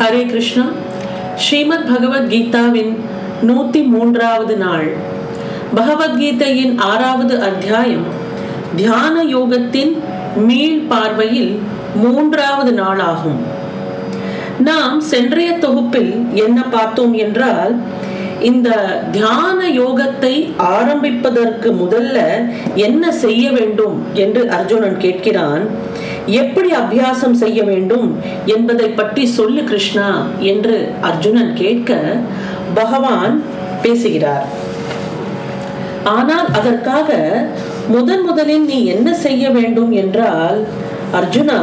ஹரே கிருஷ்ணா. ஸ்ரீமத் பகவத்கீதாவின் நூத்தி மூன்றாவது நாள். பகவத்கீதையின் ஆறாவது அத்தியாயம். தியான யோகத்தின் மீள் பார்வையில் மூன்றாவது நாளாகும். நாம் சென்றைய தொகுப்பில் என்ன பார்த்தோம் என்றால் இந்த தியான யோகத்தை ஆரம்பிப்பதற்கு முதல்ல என்ன செய்ய வேண்டும் என்று அர்ஜுனன் கேட்கிறான். எப்படி அபியாசம் செய்ய வேண்டும் என்பதை பற்றி சொல்லு கிருஷ்ணா என்று அர்ஜுனன் கேட்க பகவான் பேசுகிறார். ஆனால் அதற்காக முதன் முதலில் நீ என்ன செய்ய வேண்டும் என்றால் அர்ஜுனா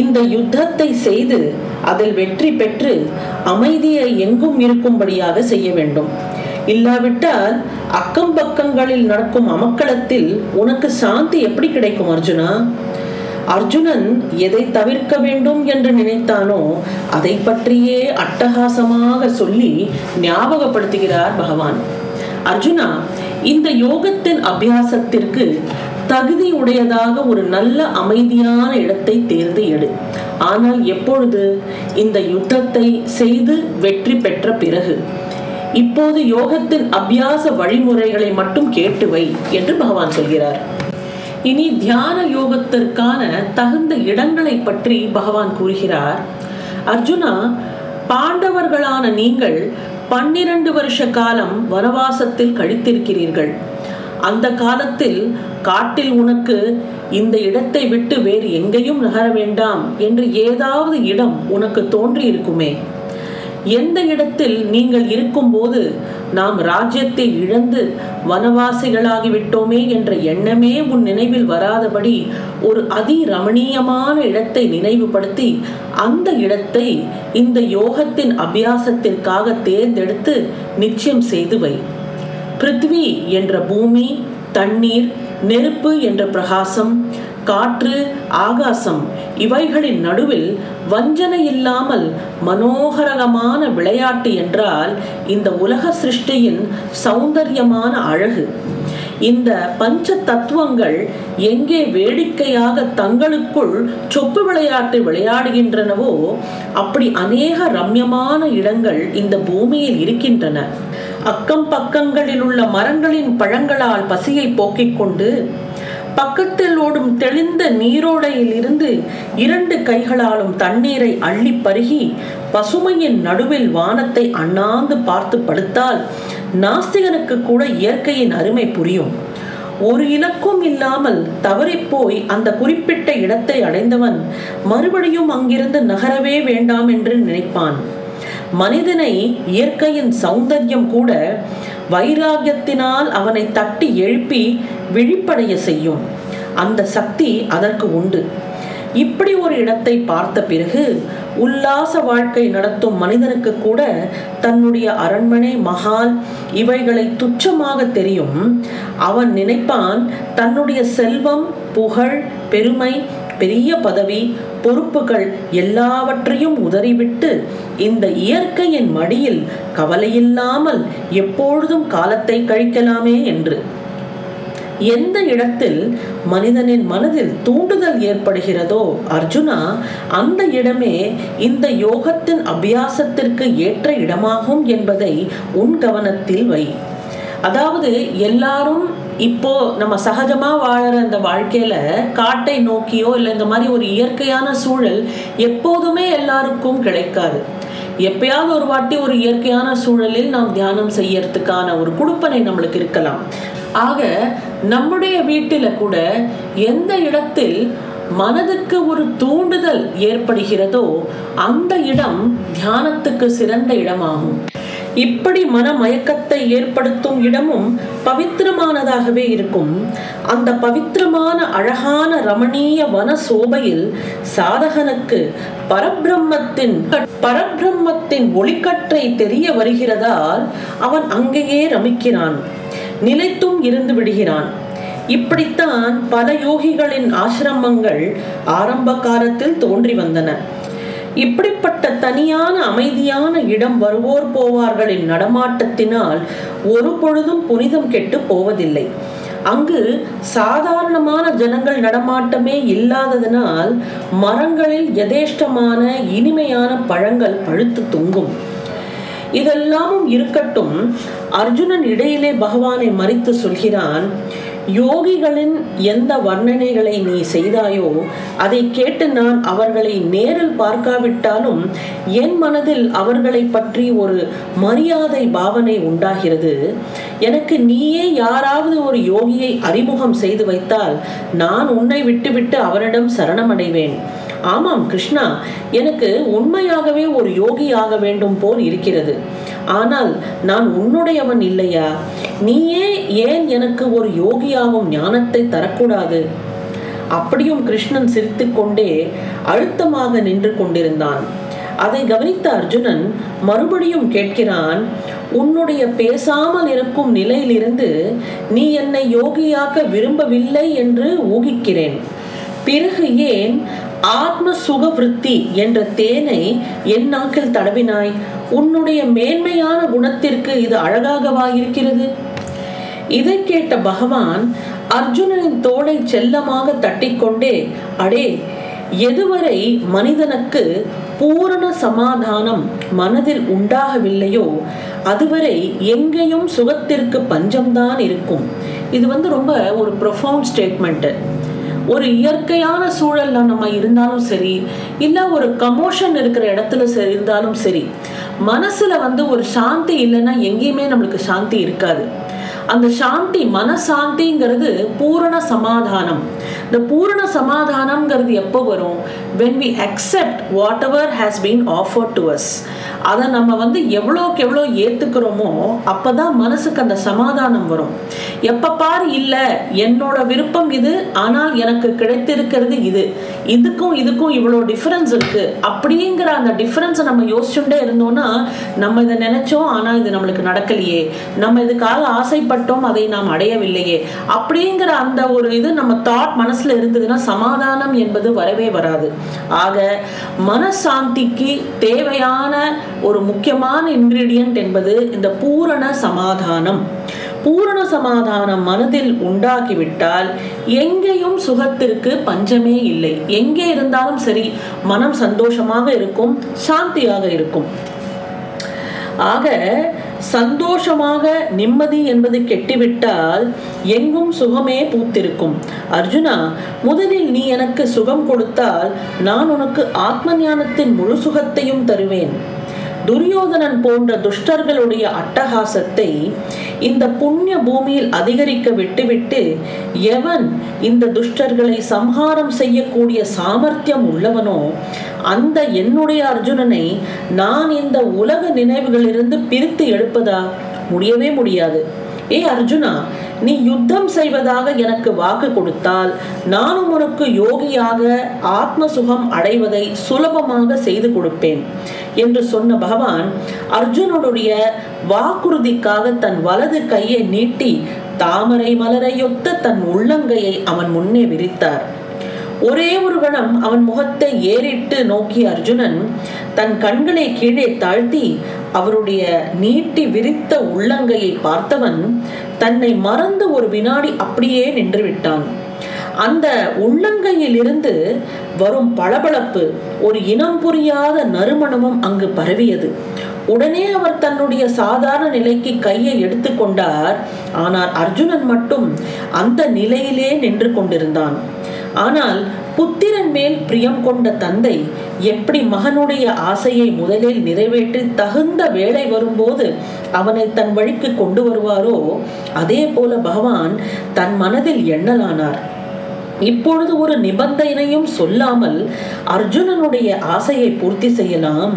இந்த யுத்தத்தை செய்து அதில் வெற்றி பெற்று அமைதியை எங்கும் இருக்கும்படியாக செய்ய வேண்டும். இல்லாவிட்டால் அக்கம் பக்கங்களில் நடக்கும் அமக்களத்தில் உனக்கு சாந்தி எப்படி கிடைக்கும் அர்ஜுனா? அர்ஜுனன் எதை தவிர்க்க வேண்டும் என்று நினைத்தானோ அதை பற்றியே அட்டகாசமாக சொல்லி ஞாபகப்படுத்துகிறார் பகவான். அர்ஜுனா இந்த யோகத்தின் அபியாசத்திற்கு தகுதி உடையதாக ஒரு நல்ல அமைதியான இடத்தை தேர்ந்து எடு. ஆனால் எப்பொழுது? இந்த யுத்தத்தை செய்து வெற்றி பெற்ற பிறகு. இப்போது யோகத்தின் அபியாச வழிமுறைகளை மட்டும் கேட்டு வை என்று பகவான் சொல்கிறார். இனி தியான யோகத்திற்கான தகுந்த இடங்களை பற்றி பகவான் கூறுகிறார். அர்ஜுனா பாண்டவர்களான நீங்கள் பன்னிரண்டு வருஷ காலம் வனவாசத்தில் கழித்திருக்கிறீர்கள். அந்த காலத்தில் காட்டில் உனக்கு இந்த இடத்தை விட்டு வேறு எங்கேயும் நகர வேண்டாம் என்று ஏதாவது இடம் உனக்கு தோன்றியிருக்குமே. இருக்குமே எந்த இடத்தில் நீங்கள் இருக்கும்போது நாம் ராஜ்யத்தை இழந்து வனவாசிகளாகிவிட்டோமே என்ற எண்ணமே உன் நினைவில் வராதபடி ஒரு அதி ரமணீயமான இடத்தை நினைவுபடுத்தி அந்த இடத்தை இந்த யோகத்தின் அபியாசத்திற்காக தேர்ந்தெடுத்து நிச்சயம் செய்து வை. பிருத்வி என்ற பூமி தண்ணீர் நெருப்பு என்ற பிரகாசம் காற்று ஆகாசம் இவைகளின் நடுவில் வஞ்சனை இல்லாமல் மனோகரகமான விளையாட்டு என்றால் இந்த உலக சிருஷ்டியின் சௌந்தரியமான அழகு. இந்த பஞ்ச தத்துவங்கள் எங்கே வேடிக்கையாக தங்களுக்குள் சொப்பு விளையாட்டு விளையாடுகின்றனவோ அப்படி அநேக ரம்யமான இடங்கள் இந்த பூமியில் இருக்கின்றன. அக்கம் பக்கங்களில் உள்ள மரங்களின் பழங்களால் பசியை போக்கிக் கொண்டு பக்கத்தில் ஓடும் தெளிந்த நீரோடையில் இருந்து இரண்டு கைகளாலும் தண்ணீரை அள்ளி பருகி பசுமையின் நடுவில் வானத்தை அண்ணாந்து பார்த்து படுத்தால் நாஸ்திகனுக்கு கூட இயற்கையின் அருமை புரியும். ஒரு இலக்கும் இல்லாமல் தவறிப்போய் அந்த குறிப்பிட்ட இடத்தை அடைந்தவன் மறுபடியும் அங்கிருந்து நகரவே வேண்டாம் என்று நினைப்பான். மனிதனை இயற்கையின் சௌந்தர்யம் கூட வைராகியத்தினால் அவனை தட்டி எழுப்பி விழிப்படைய செய்யும். அந்த சக்தி அதற்கு உண்டு. இப்படி ஒரு இடத்தை பார்த்த பிறகு உல்லாச வாழ்க்கை நடத்தும் மனிதனுக்கு கூட தன்னுடைய அரண்மனை மகால் இவைகளை துச்சமாக தெரியும். அவன் நினைப்பான் தன்னுடைய செல்வம் புகழ் பெருமை பெரிய பதவி பொறுப்புகள் எல்லாவற்றையும் உதறிவிட்டு இந்த இயற்கையின் மடியில் கவலையில்லாமல் எப்பொழுதும் காலத்தை கழிக்கலாமே என்று. எந்த இடத்தில் மனிதனின் மனதில் தூண்டுதல் ஏற்படுகிறதோ அர்ஜுனா அந்த இடமே இந்த யோகத்தின் அபியாசத்திற்கு ஏற்ற இடமாகும் என்பதை உன் கவனத்தில் வை. அதாவது எல்லாரும் இப்போ நம்ம சகஜமா வாழற அந்த வாழ்க்கையில காட்டை நோக்கியோ இல்லை இந்த மாதிரி ஒரு இயற்கையான சூழல் எப்போதுமே எல்லாருக்கும் கிடைக்காது. எப்பயாவது ஒரு வாட்டி ஒரு இயற்கையான சூழலில் நாம் தியானம் செய்யறதுக்கான ஒரு குடுப்பனை நம்மளுக்கு இருக்கலாம். ஆக நம்முடைய வீட்டில கூட எந்த இடத்தில் மனதுக்கு ஒரு தூண்டுதல் ஏற்படுகிறதோ அந்த இடம் தியானத்துக்கு சிறந்த இடமாகும். இப்படி மன மயக்கத்தை ஏற்படுத்தும் இடமும் பவித்திரமானதாகவே இருக்கும். அந்த பவித்திரமான அழகான ரமணீய வன சோபையில் சாதகனுக்கு பரபிரம்மத்தின் பரபிரம்மத்தின் ஒளிக்கற்றை தெரிய வருகிறதால் அவன் அங்கேயே ரமிக்கிறான் நிலைத்தும் இருந்து விடுகிறான். இப்படித்தான் பல யோகிகளின் ஆசிரமங்கள் ஆரம்ப காலத்தில் தோன்றி வந்தன. இப்படிப்பட்ட தனியான அமைதியான இடம் வருவோர் போவார்களின் நடமாட்டத்தினால் ஒரு பொழுதும் புனிதம் கெட்டு போவதில்லை. அங்கு சாதாரணமான ஜனங்கள் நடமாட்டமே இல்லாததனால் மரங்களில் யதேஷ்டமான இனிமையான பழங்கள் பழுத்து தொங்கும். இதெல்லாமும் இருக்கட்டும் அர்ஜுனன் இடையிலே பகவானை மறித்து சொல்கிறான் யோகிகளின் எந்த வர்ணனைகளை நீ செய்தாயோ அதை கேட்டு நான் அவர்களை நேரில் பார்க்காவிட்டாலும் என் மனதில் அவர்களை பற்றி ஒரு மரியாதை பாவனை உண்டாகிறது. எனக்கு நீயே யாராவது ஒரு யோகியை அறிமுகம் செய்து வைத்தால் நான் உன்னை விட்டுவிட்டு அவரிடம் சரணமடைவேன். ஆமாம் கிருஷ்ணா. எனக்கு உண்மையாகவே ஒரு யோகி ஆக வேண்டும் போல் இருக்கிறது. ஆனால் நான் உன்னுடையவன் இல்லையா? நீயே ஏன் எனக்கு ஒரு யோகியாகும் ஞானத்தை தரக்கூடாது? அப்படியும் கிருஷ்ணன் சிரித்துக்கொண்டே அழுத்தமாக நின்று கொண்டிருந்தான். அதை கவனித்த அர்ஜுனன் மறுபடியும் கேட்கிறான் உன்னுடைய பேசாமல் இருக்கும் நிலையிலிருந்து நீ என்னை யோகியாக்க விரும்பவில்லை என்று ஊகிக்கிறேன். பிறகு ஏன் ஆத்ம சுகவிருத்தி என்ற தேனை என் நாக்கில் தடவினாய். உன்னுடைய மேன்மையான குணத்திற்கு இது அழகாகவா இருக்கிறது இதை கேட்ட பகவான் அர்ஜுனனின் தோளை செல்லமாக தட்டிக்கொண்டே அடே எதுவரை மனிதனுக்கு பூரண சமாதானம் மனதில் உண்டாகவில்லையோ அதுவரை எங்கேயும் சுகத்திற்கு பஞ்சம்தான் இருக்கும். இது வந்து ரொம்ப ஒரு ப்ரொஃபவுண்ட் ஸ்டேட்மெண்ட்டு ஒரு இயற்கையான சூழல்ல நம்ம இருந்தாலும் சரி இல்லை ஒரு கமோஷன் இருக்கிற இடத்துல இருந்தாலும் சரி மனசுல வந்து ஒரு சாந்தி இல்லைன்னா எங்கேயுமே நம்மளுக்கு சாந்தி இருக்காது. அந்த சாந்தி மனசாந்திங்கிறது பூரண சமாதானம். இந்த பூரண சமாதானம்ங்கிறது எப்போ வரும்? When we accept whatever has been offered to us அதை நம்ம வந்து எவ்வளோக்கு எவ்வளோ ஏற்றுக்கிறோமோ அப்போ தான் மனசுக்கு அந்த சமாதானம் வரும். எப்போ பாரு இல்லை என்னோட விருப்பம் இது ஆனால் எனக்கு கிடைத்திருக்கிறது இது. இதுக்கும் இதுக்கும் இவ்வளோ டிஃப்ரென்ஸ் இருக்கு. அப்படிங்கிற அந்த டிஃப்ரென்ஸை நம்ம யோசிச்சுட்டே இருந்தோம்னா நம்ம இதை நினைச்சோம் ஆனால் இது நம்மளுக்கு நடக்கலையே. நம்ம இதுக்காக ஆசைப்பட்டோம் அதை நாம் அடையவில்லையே. அப்படிங்கிற அந்த ஒரு இது நம்ம தாட் மனசுல இருந்ததுன்னா சமாதானம் என்பது வரவே வராது. ஆக மனசாந்திக்கு தேவையான ஒரு முக்கியமான இன்கிரீடியன்ட் என்பது இந்த பூரண சமாதானம். பூரண சமாதானம் மனதில் உண்டாகிவிட்டால் எங்கேயும் சுகத்திற்கு பஞ்சமே இல்லை. எங்கே இருந்தாலும் சரி மனம் சந்தோஷமாக இருக்கும் சாந்தியாக இருக்கும். ஆக சந்தோஷமாக நிம்மதி என்பது கெட்டுவிட்டால் எங்கும் சுகமே பூத்திருக்கும். அர்ஜுனா முதலில் நீ எனக்கு சுகம் கொடுத்தால் நான் உனக்கு ஆத்ம ஞானத்தின் முழு சுகத்தையும் தருவேன். துரியோதனன் போன்ற துஷ்டர்களுடைய அட்டகாசத்தை இந்த புண்ணிய பூமியில் அதிகரிக்க விட்டுவிட்டு எவன் இந்த துஷ்டர்களை சம்ஹாரம் செய்யக்கூடிய சாமர்த்தியம் உள்ளவனோ அந்த என்னுடைய அர்ஜுனனை நான் இந்த உலக நினைவுகளிலிருந்து பிரித்து எடுப்பதா? முடியவே முடியாது. ஏ அர்ஜுனா நீ யுத்தம் செய்வதாக எனக்கு வாக்கு கொடுத்தால் நானும் உனக்கு யோகியாக ஆத்ம சுகம் அடைவதை சுலபமாக செய்து கொடுப்பேன் என்று சொன்ன பகவான் அர்ஜுனனுடைய வாக்குறுதிக்காக தன் வலது கையை நீட்டி தாமரை மலரையொத்த தன் உள்ளங்கையை அவன் முன்னே விரித்தார். ஒரே ஒரு கணம் அவன் முகத்தை ஏறிட்டு நோக்கிய அர்ஜுனன் தன் கண்களை கீழே தாழ்த்தி அவருடைய நீட்டி விரித்த உள்ளங்கையை பார்த்தவன் தன்னை மறந்து ஒரு வினாடி அப்படியே நின்று விட்டான். அந்த உள்ளங்கையில் இருந்து வரும் பளபளப்பு ஒரு இனம் புரியாத நறுமணமும் அங்கு பரவியது. உடனே அவர் தன்னுடைய சாதாரண நிலைக்கு கையை எடுத்துக்கொண்டார் ஆனால் அர்ஜுனன் மட்டும் அந்த நிலையிலே நின்று கொண்டிருந்தான். ஆனால் புத்திரன் மேல் பிரியம் கொண்ட தந்தை எப்படி மகனுடைய ஆசையை முதலில் நிறைவேற்றி தகுந்த வேலை வரும்போது அவனை தன் வழிக்கு கொண்டு வருவாரோ அதே போல பகவான் தன் மனதில் எண்ணலானார். இப்பொழுது ஒரு நிபந்தனையும் சொல்லாமல் அர்ஜுனனுடைய ஆசையை பூர்த்தி செய்யலாம்.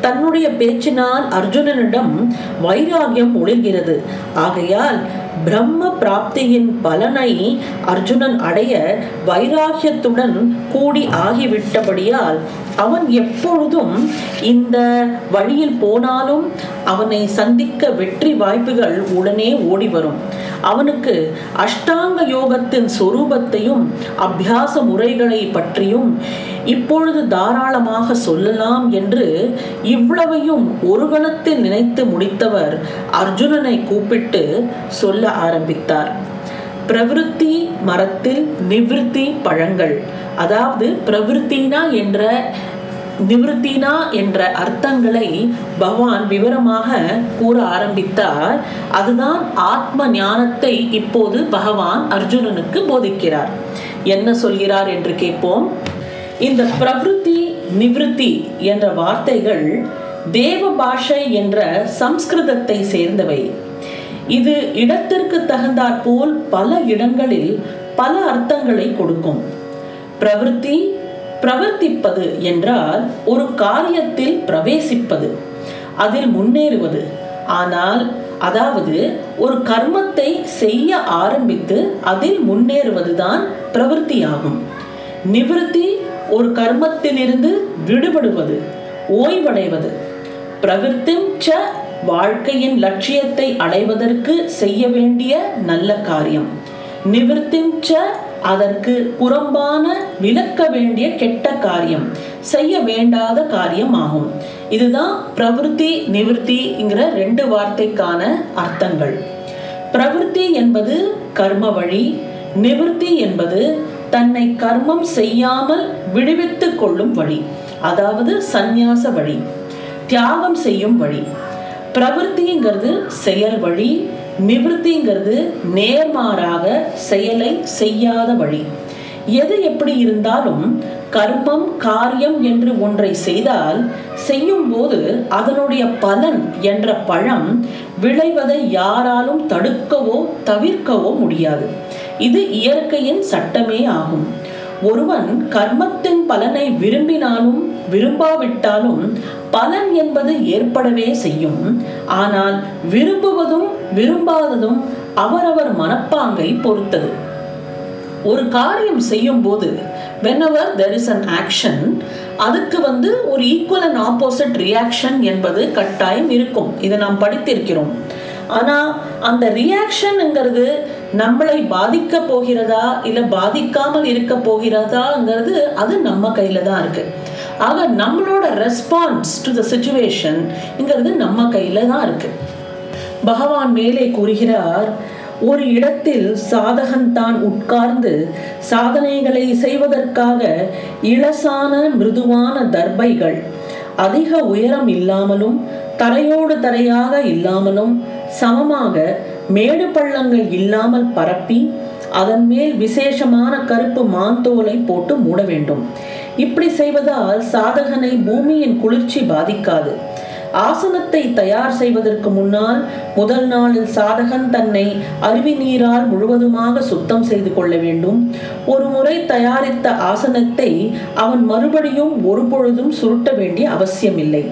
தன்னுடைய பேச்சினால் அர்ஜுனனிடம் வைராகியம் ஒளிர்கிறது ஆகையால் பிரம்ம பிராப்தியின் பலனை அர்ஜுனன் அடைய வைராகியத்துடன் கூடி ஆகிவிட்டபடியால் அவன் எப்பொழுதும் இந்த வழியில் போனாலும் அவனை சந்திக்க வெற்றி வாய்ப்புகள் உடனே ஓடி வரும். அவனுக்கு அஷ்டாங்க யோகத்தின் சொரூபத்தையும் அபியாச முறைகளை பற்றியும் இப்பொழுது தாராளமாக சொல்லலாம் என்று இவ்வளவையும் ஒரு கணத்தில் நினைத்து முடித்தவர் அர்ஜுனனை கூப்பிட்டு சொல்ல ஆரம்பித்தார். பிரவிருத்தி மரத்தில் நிவிருத்தி பழங்கள். அதாவது பிரவிருத்தினா என்ற நிவிருத்தினா என்ற அர்த்தங்களை பகவான் விவரமாக கூற ஆரம்பித்தார். அதுதான் ஆத்ம ஞானத்தை இப்போது பகவான் அர்ஜுனனுக்கு போதிக்கிறார். என்ன சொல்கிறார் என்று கேட்போம். இந்த பிரவிருத்தி நிவிருத்தி என்ற வார்த்தைகள் தேவ பாஷை என்ற சம்ஸ்கிருதத்தை சேர்ந்தவை. இது இடத்திற்கு தகுந்தாற்போல் பல இடங்களில் பல அர்த்தங்களை கொடுக்கும். பிரவிற்த்தி பிரவர்த்திப்பது என்றால் ஒரு காரியத்தில் பிரவேசிப்பது அதில் முன்னேறுவது. ஆனால் அதாவது ஒரு கர்மத்தை செய்ய ஆரம்பித்து அதில் முன்னேறுவதுதான் பிரவൃத்தியாகும் நிவிருத்தி ஒரு கர்மத்திலிருந்து விடுபடுவது ஓய்வடைவது. பிரவிற்த்திம் ச வாழ்க்கையின் லட்சியத்தை அடைவதற்கு செய்ய வேண்டிய நல்ல காரியம். நிவர்த்திச்ச அதற்கு புறம்பான விலக்க வேண்டிய கெட்ட காரியம் செய்ய வேண்டாத காரியம் ஆகும். இதுதான் பிரவிற்த்தி நிவர்த்திங்கிற ரெண்டு வார்த்தைக்கான அர்த்தங்கள். பிரவிற்த்தி என்பது கர்ம வழி நிவர்த்தி என்பது தன்னை கர்மம் செய்யாமல் விடுவித்துக் கொள்ளும் வழி அதாவது சந்நியாச வழி தியாகம் செய்யும் வழி. பிரவൃத்திங்கிறது செயல் வழி நிவர்த்திங்கிறது நேர்மாறாக செயலை செய்யாத வழி. எது எப்படி இருந்தாலும் கர்மம் காரியம் என்று ஒன்றை செய்தால் செய்யும் போது அதனுடைய பலன் என்ற பழம் விளைவதை யாராலும் தடுக்கவோ தவிர்க்கவோ முடியாது. இது இயற்கையின் சட்டமே ஆகும். ஒருவன் கர்மத்தின் பலனை விரும்பினாலும் விரும்பாவிட்டாலும் பலன் என்பது ஏற்படவே செய்யும். ஆனால் விரும்புவதும் விரும்பாததும் அவரவர் மனப்பாங்கை பொறுத்தது. ஒரு காரியம் செய்யும் போது whenever there is an action அதுக்கு வந்து ஒரு ஈக்குவல் அண்ட் ஆப்போசிட் ரியாக்ஷன் என்பது கட்டாயம் இருக்கும். இதை நாம் படித்திருக்கிறோம். ஆனால் அந்த ரியாக்ஷன்ங்கிறது நம்மளை பாதிக்க போகிறதா இல்லை பாதிக்காமல் இருக்க போகிறதாங்கிறது அது நம்ம கையில் தான் இருக்கு. ஆக நம்மளோட ரெஸ்பான்ஸ் டு த சுச்சுவேஷன்ங்கிறது நம்ம கையில் தான் இருக்கு. பகவான் மேலே கூறுகிறார் ஒரு இடத்தில் சாதகன் தான் உட்கார்ந்து சாதனைகளை செய்வதற்காக இளசான மிருதுவான தர்பைகள் அதிக உயரம் இல்லாமலும் தரையோடு தரையாக இல்லாமலும் சமமாக மேடு பள்ளங்கள் இல்லாமல் பரப்பி அதன் மேல் விசேஷமான கருப்பு மாந்தோலை போட்டு மூட வேண்டும். இப்படி செய்வதால் சாதகனை பூமியின் குளிர்ச்சி பாதிக்காது. ஆசனத்தை தயார் செய்வதற்கு முன்னால் முதல் நாளில் சாதகன் தன்னை அருவி நீரால் முழுவதுமாக சுத்தம் செய்து கொள்ள வேண்டும். ஒரு முறை தயாரித்த ஆசனத்தை அவன் மறுபடியும் ஒரு பொழுதும் சுருட்ட வேண்டிய அவசியமில்லை.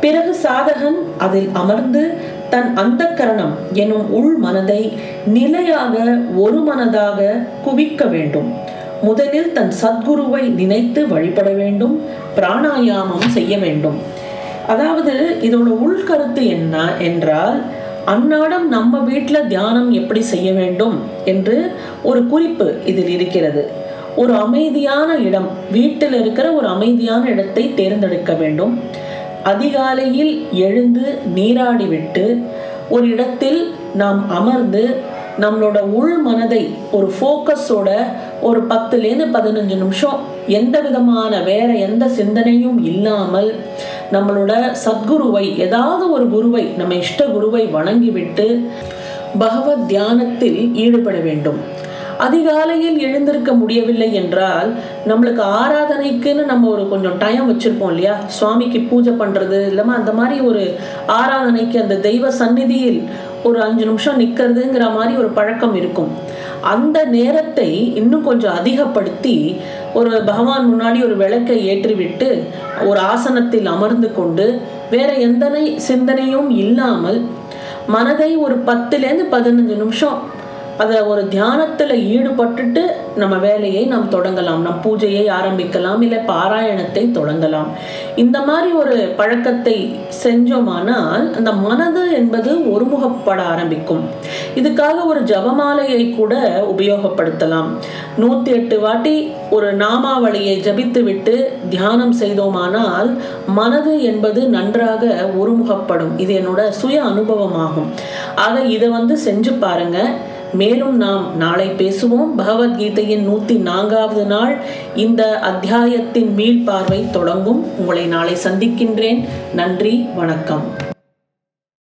பிறகு சாதகன் அதில் அமர்ந்து தன் அந்த கரணம் எனும் உள் மனதை நிலையாக ஒரு மனதாக குவிக்க வேண்டும். முதலில் தன் சத்குருவை நினைத்து வழிபட வேண்டும் பிராணாயாமம் செய்ய வேண்டும். அதாவது இதோட உள்கருத்து என்ன என்றால் அன்னாடம் நம்ம வீட்டில் தியானம் எப்படி செய்ய வேண்டும் என்று ஒரு குறிப்பு இதில் இருக்கிறது. ஒரு அமைதியான இடம் வீட்டில் இருக்கிற ஒரு அமைதியான இடத்தை தேர்ந்தெடுக்க வேண்டும். அதிகாலையில் எழுந்து நீராடிவிட்டு ஒரு இடத்தில் நாம் அமர்ந்து நம்மளோட உள் மனதை ஒரு ஃபோக்கஸோட ஒரு பத்துலேருந்து பதினஞ்சு நிமிஷம் எந்த விதமான வேற எந்த சிந்தனையும் இல்லாமல் நம்மளோட சத்குருவை ஏதாவது ஒரு குருவை நம்ம இஷ்ட குருவை வணங்கிவிட்டு பகவத் தியானத்தில் ஈடுபட வேண்டும். அதிகாலையில் எழுந்திருக்க முடியவில்லை என்றால் நம்மளுக்கு ஆராதனைக்குன்னு நம்ம ஒரு கொஞ்சம் டைம் வச்சுருப்போம் இல்லையா? சுவாமிக்கு பூஜை பண்ணுறது இல்லாமல் அந்த மாதிரி ஒரு ஆராதனைக்கு அந்த தெய்வ சந்நிதியில் ஒரு அஞ்சு நிமிஷம் நிற்கிறதுங்கிற மாதிரி ஒரு பழக்கம் இருக்கும். அந்த நேரத்தை இன்னும் கொஞ்சம் அதிகப்படுத்தி ஒரு பகவான் முன்னாடி ஒரு விளக்கை ஏற்றிவிட்டு ஒரு ஆசனத்தில் அமர்ந்து கொண்டு வேற எந்த சிந்தனையும் இல்லாமல் மனதை ஒரு பத்துலேருந்து பதினஞ்சு நிமிஷம் அதை ஒரு தியானத்தில் ஈடுபட்டுட்டு நம்ம வேலையை நாம் தொடங்கலாம். நம் பூஜையை ஆரம்பிக்கலாம் இல்லை பாராயணத்தை தொடங்கலாம். இந்த மாதிரி ஒரு பழக்கத்தை செஞ்சோமானால் அந்த மனது என்பது ஒருமுகப்பட ஆரம்பிக்கும். இதுக்காக ஒரு ஜபமாலையை கூட உபயோகப்படுத்தலாம். நூற்றி எட்டு வாட்டி ஒரு நாமாவளியை ஜபித்து விட்டு தியானம் செய்தோமானால் மனது என்பது நன்றாக ஒருமுகப்படும். இது என்னோட சுய அனுபவமாகும். ஆக இதை வந்து செஞ்சு பாருங்க. மேலும் நாம் நாளை பேசுவோம். பகவத்கீதையின் நூத்தி நான்காவது நாள். இந்த அத்தியாயத்தின் மீள்பார்வை தொடங்கும். உங்களை நாளை சந்திக்கின்றேன். நன்றி வணக்கம்.